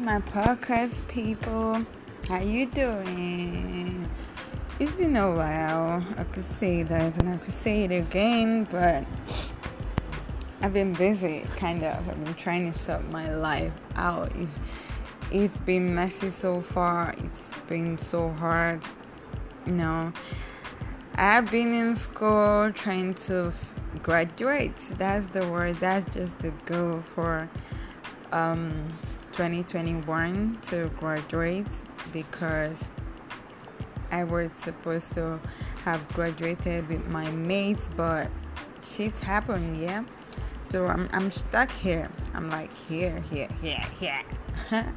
my podcast people. How you doing? It's been a while. I could say that and I could say it again, but I've been busy, kind of. I've been trying to sort my life out. It's, it's been messy so far. It's been so hard. You know, I've been in school trying to graduate. That's the word. That's just the goal for um, 2021 to graduate because I was supposed to have graduated with my mates, but shit's happened, yeah. So I'm I'm stuck here. I'm like here, here, here, here.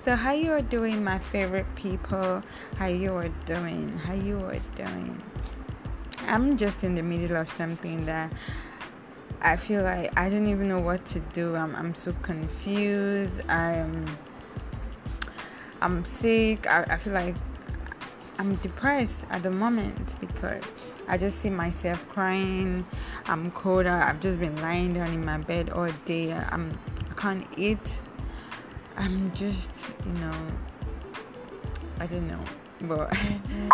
so how you are doing, my favorite people? How you are doing? How you are doing? I'm just in the middle of something that I feel like I don't even know what to do. I'm I'm so confused. I'm I'm sick. I, I feel like I'm depressed at the moment because I just see myself crying. I'm cold. I've just been lying down in my bed all day. I'm I can't eat. I'm just you know I don't know, but mm-hmm.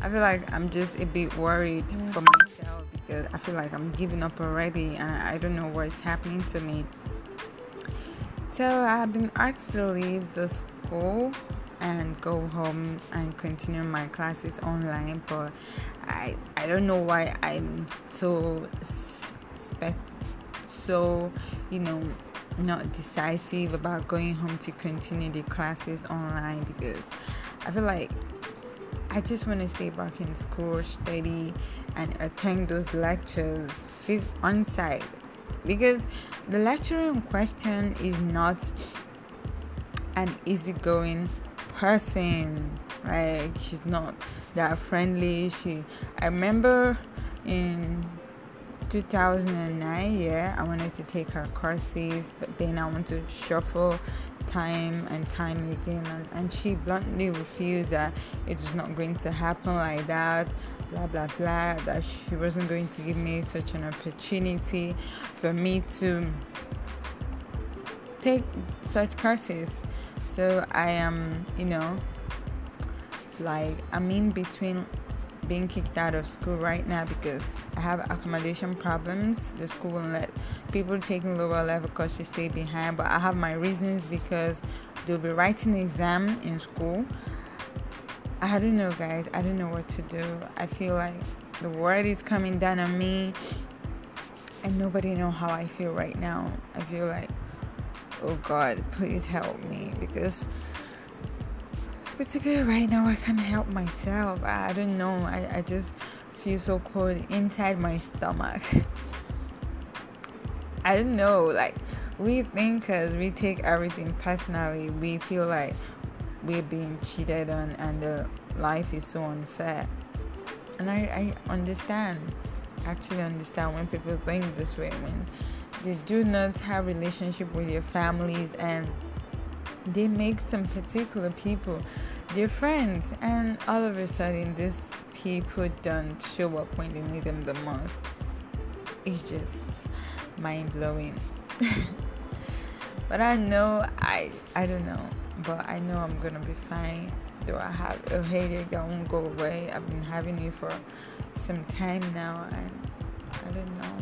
I feel like I'm just a bit worried mm-hmm. for myself because I feel like I'm giving up already and I don't know what's happening to me. So I've been asked to leave the school and go home and continue my classes online, but I I don't know why I'm so spe- so you know not decisive about going home to continue the classes online because I feel like I just want to stay back in school, study, and attend those lectures on site because the lecturer in question is not an easygoing person. Like she's not that friendly. She, I remember in 2009, yeah, I wanted to take her courses, but then I want to shuffle time and time again, and, and she bluntly refused that it was not going to happen like that, blah blah blah, that she wasn't going to give me such an opportunity for me to take such courses. So I am, you know, like I'm in between being kicked out of school right now because I have accommodation problems. The school won't let people taking lower level courses stay behind, but I have my reasons because they'll be writing exam in school. I don't know, guys. I don't know what to do. I feel like the world is coming down on me, and nobody know how I feel right now. I feel like, oh God, please help me because particularly right now, I can't help myself. I, I don't know. I, I just feel so cold inside my stomach. I don't know. Like, we think because we take everything personally, we feel like we're being cheated on and the life is so unfair. And I, I understand, actually understand when people think this way, when they do not have relationship with their families and they make some particular people their friends and all of a sudden these people don't show up when they need them the most. It's just mind-blowing. But i know i i don't know but i know i'm gonna be fine. Though i have a headache that won't go away. I've been having it for some time now and i don't know.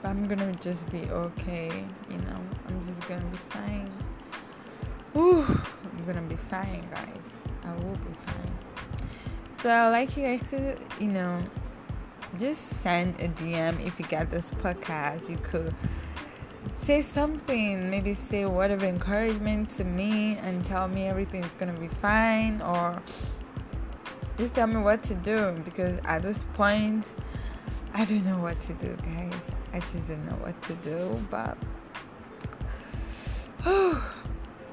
But i'm gonna just be okay you know? I'm just gonna be fine Whew, I'm gonna be fine, guys. I will be fine. So I'd like you guys to, you know, just send a DM if you get this podcast. You could say something, maybe say a word of encouragement to me and tell me everything's gonna be fine, or just tell me what to do because at this point, I don't know what to do, guys. I just don't know what to do, but.